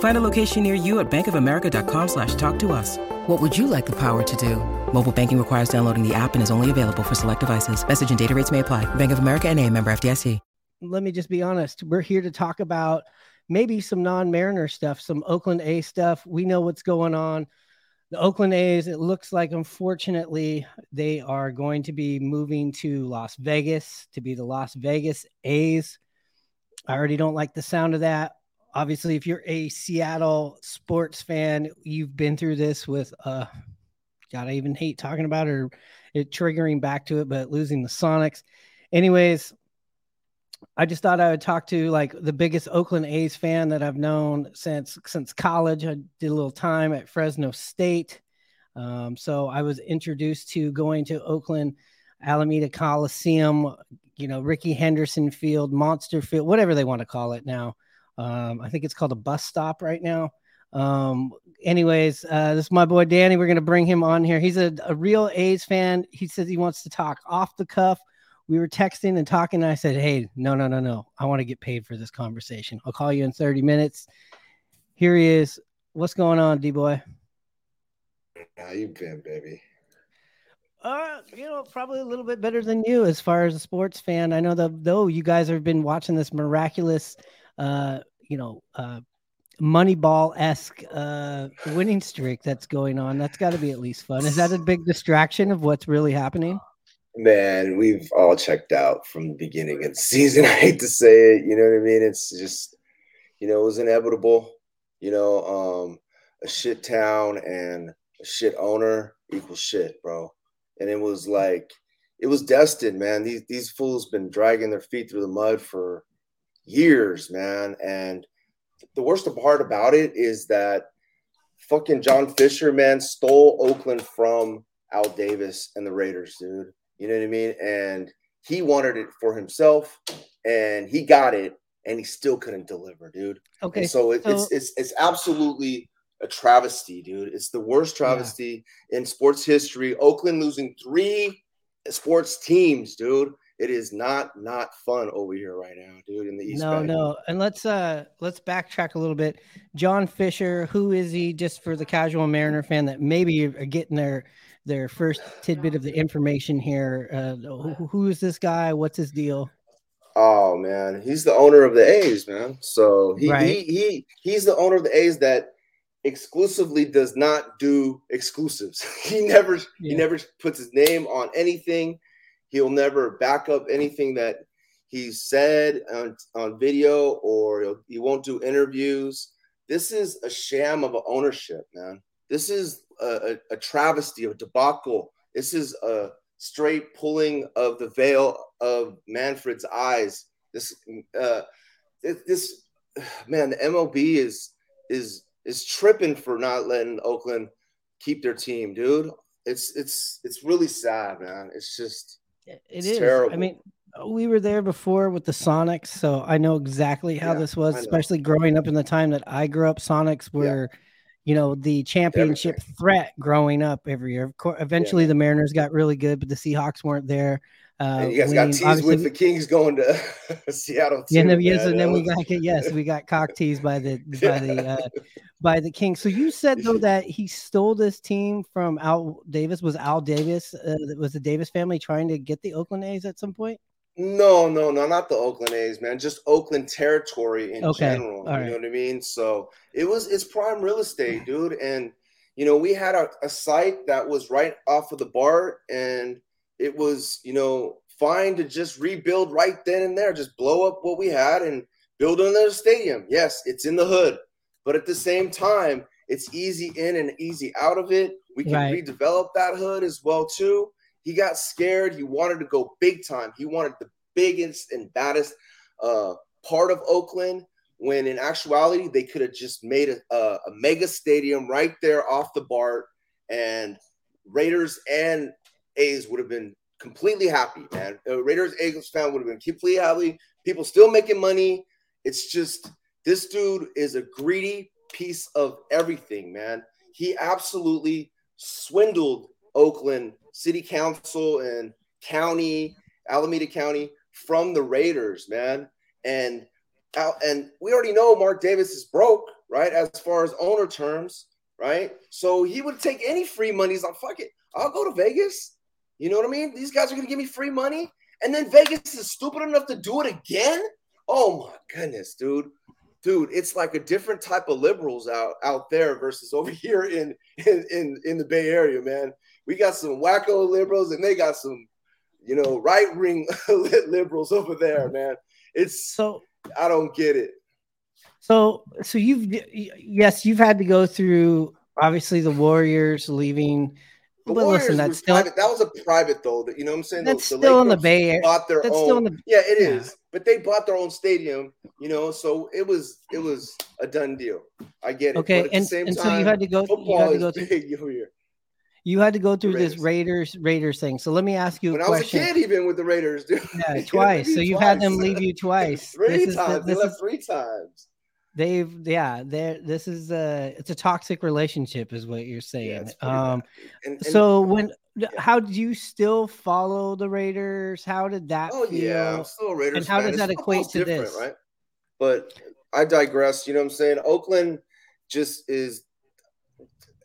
Find a location near you at bankofamerica.com slash talk to us. What would you like the power to do? Mobile banking requires downloading the app and is only available for select devices. Message and data rates may apply. Bank of America and a member FDIC. Let me just be honest. We're here to talk about maybe some non-Mariner stuff, some Oakland A stuff. We know what's going on. The Oakland A's, it looks like unfortunately they are going to be moving to Las Vegas to be the Las Vegas A's. I already don't like the sound of that obviously if you're a Seattle sports fan, you've been through this with uh God, I even hate talking about it or it triggering back to it, but losing the Sonics. Anyways, I just thought I would talk to like the biggest Oakland A's fan that I've known since since college. I did a little time at Fresno State. Um, so I was introduced to going to Oakland Alameda Coliseum, you know, Rickey Henderson Field, Monster Field, whatever they want to call it now. Um, I think it's called a bus stop right now. Um, anyways, uh, this is my boy Danny. We're gonna bring him on here. He's a, a real A's fan. He says he wants to talk off the cuff. We were texting and talking, and I said, "Hey, no, no, no, no. I want to get paid for this conversation. I'll call you in 30 minutes." Here he is. What's going on, D boy? How you been, baby? Uh, you know, probably a little bit better than you as far as a sports fan. I know that though you guys have been watching this miraculous uh, you know, uh, Moneyball esque uh, winning streak that's going on. That's got to be at least fun. Is that a big distraction of what's really happening? Man, we've all checked out from the beginning of the season. I hate to say it, you know what I mean? It's just, you know, it was inevitable. You know, um, a shit town and a shit owner equals shit, bro. And it was like, it was destined, man. These these fools been dragging their feet through the mud for years, man. And the worst part about it is that fucking John Fisher, man, stole Oakland from Al Davis and the Raiders, dude. You know what I mean? And he wanted it for himself, and he got it, and he still couldn't deliver, dude. Okay. And so, it, so it's it's it's absolutely a travesty, dude. It's the worst travesty yeah. in sports history. Oakland losing three sports teams, dude it is not not fun over here right now, dude. In the East. No, no. And let's uh let's backtrack a little bit. John Fisher, who is he? Just for the casual Mariner fan that maybe are getting their their first tidbit of the information here. Uh, who, who is this guy? What's his deal? Oh man, he's the owner of the A's, man. So he right. he, he he's the owner of the A's that exclusively does not do exclusives. he never yeah. he never puts his name on anything. He'll never back up anything that he said on, on video or he won't do interviews. This is a sham of ownership, man. This is a, a, a travesty, a debacle. This is a straight pulling of the veil of Manfred's eyes. This, uh, this, man, the MLB is is is tripping for not letting Oakland keep their team, dude. It's it's it's really sad, man. It's just it it's is. Terrible. I mean, we were there before with the Sonics, so I know exactly how yeah, this was, especially growing up in the time that I grew up. Sonics were, yeah. you know, the championship Everything. threat growing up every year. Of course, eventually yeah. the Mariners got really good, but the Seahawks weren't there. Uh, you guys winning, got teased with the Kings going to Seattle. Too, yeah, no, yes, and then we got yes, we got cock teased by the by the uh, by the Kings. So you said though that he stole this team from Al Davis. Was Al Davis uh, was the Davis family trying to get the Oakland A's at some point? No, no, no, not the Oakland A's, man. Just Oakland territory in okay. general. All you right. know what I mean? So it was it's prime real estate, dude. And you know, we had a, a site that was right off of the BART and it was, you know, fine to just rebuild right then and there, just blow up what we had and build another stadium. Yes, it's in the hood, but at the same time, it's easy in and easy out of it. We can right. redevelop that hood as well too. He got scared. He wanted to go big time. He wanted the biggest and baddest uh, part of Oakland. When in actuality, they could have just made a, a, a mega stadium right there off the BART, and Raiders and A's would have been completely happy, man. Uh, Raiders Eagles fan would have been completely happy. People still making money. It's just this dude is a greedy piece of everything, man. He absolutely swindled Oakland City Council and county, Alameda County from the Raiders, man. And and we already know Mark Davis is broke, right? As far as owner terms, right? So he would take any free money. He's like, fuck it, I'll go to Vegas. You know what I mean? These guys are gonna give me free money, and then Vegas is stupid enough to do it again. Oh my goodness, dude dude, it's like a different type of liberals out out there versus over here in in in, in the Bay Area, man. We got some wacko liberals and they got some, you know, right wing liberals over there, man. It's so I don't get it. So so you've yes, you've had to go through obviously the Warriors leaving the but Warriors listen, that's still private. that was a private though. That you know what I'm saying. That's the, the still Lakers in the Bay Area. Bought their that's own. The, yeah, it yeah. is. But they bought their own stadium. You know, so it was it was a done deal. I get it. Okay, and, and time, so you had to go. You had to go through. Here. You had to go through this Raiders Raiders thing. So let me ask you when a question. I was a kid, even with the Raiders, dude. Yeah, twice. so you've had them leave you twice. three this times. Is, they left is, three times they've yeah they this is a it's a toxic relationship is what you're saying yeah, um and, and, so when yeah. how did you still follow the raiders how did that oh feel? yeah i'm still a raiders and how fan. does that equate to this right but i digress you know what i'm saying oakland just is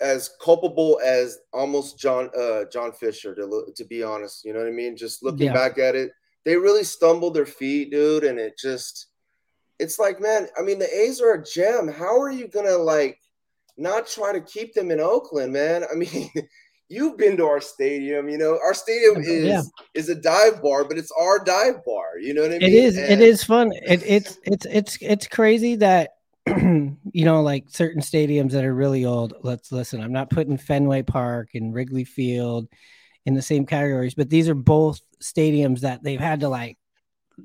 as culpable as almost john uh john fisher to, look, to be honest you know what i mean just looking yeah. back at it they really stumbled their feet dude and it just it's like, man, I mean, the A's are a gem. How are you gonna like not try to keep them in Oakland, man? I mean, you've been to our stadium, you know, our stadium is yeah. is a dive bar, but it's our dive bar. You know what I mean? It is. And- it is fun. It, it's it's it's it's crazy that you know, like certain stadiums that are really old. Let's listen. I'm not putting Fenway Park and Wrigley Field in the same categories, but these are both stadiums that they've had to like,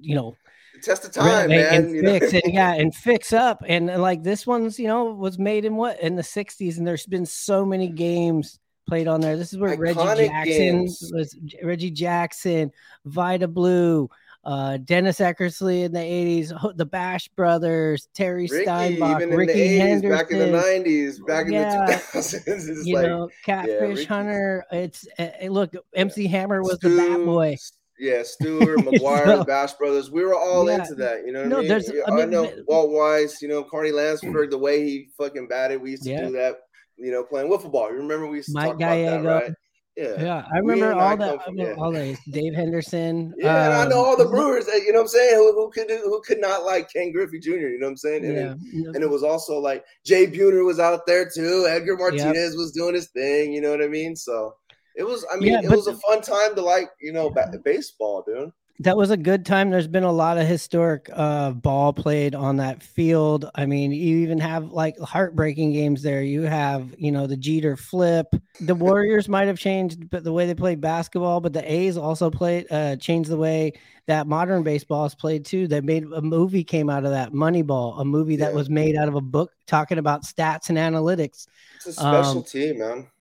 you know, test the time, man. And fix and yeah, and fix up. And like this one's, you know, was made in what in the 60s, and there's been so many games played on there. This is where Iconic Reggie Jackson games. was Reggie Jackson, Vida Blue, uh, Dennis Eckersley in the 80s, the Bash Brothers, Terry Rickey, Steinbach, Rickey 80s, Henderson. Back in the 90s, back yeah, in the 2000s. you like, know, Catfish yeah, Hunter. It's uh, look, MC Hammer was Stu, the bad boy. Yeah, Stewart, McGwire, so, Bash Brothers. We were all yeah. into that. You know what no, I mean? There's, I, mean, I know Walt Weiss, you know, Carney Lansford, the way he fucking batted. We used to yeah. do that, you know, playing wiffle ball. You remember we used to Mike talk Gallego. about that, right? Yeah, yeah, I remember all that. From, yeah. All those Dave Henderson. Yeah, um, I know all the Brewers. You know what I'm saying? Who, who could who could not like Ken Griffey Jr. You know what I'm saying? And, yeah. and, and it was also like Jay Buhner was out there too. Edgar Martinez yep. was doing his thing. You know what I mean? So it was. I mean, yeah, it was a fun time to like you know baseball, dude. That was a good time. There's been a lot of historic uh, ball played on that field. I mean, you even have like heartbreaking games there. You have, you know, the Jeter flip. The Warriors might have changed, but the way they played basketball, but the A's also played uh, changed the way that modern baseball is played too. They made a movie came out of that, Moneyball, a movie that yeah. was made out of a book talking about stats and analytics. It's a special um, team, man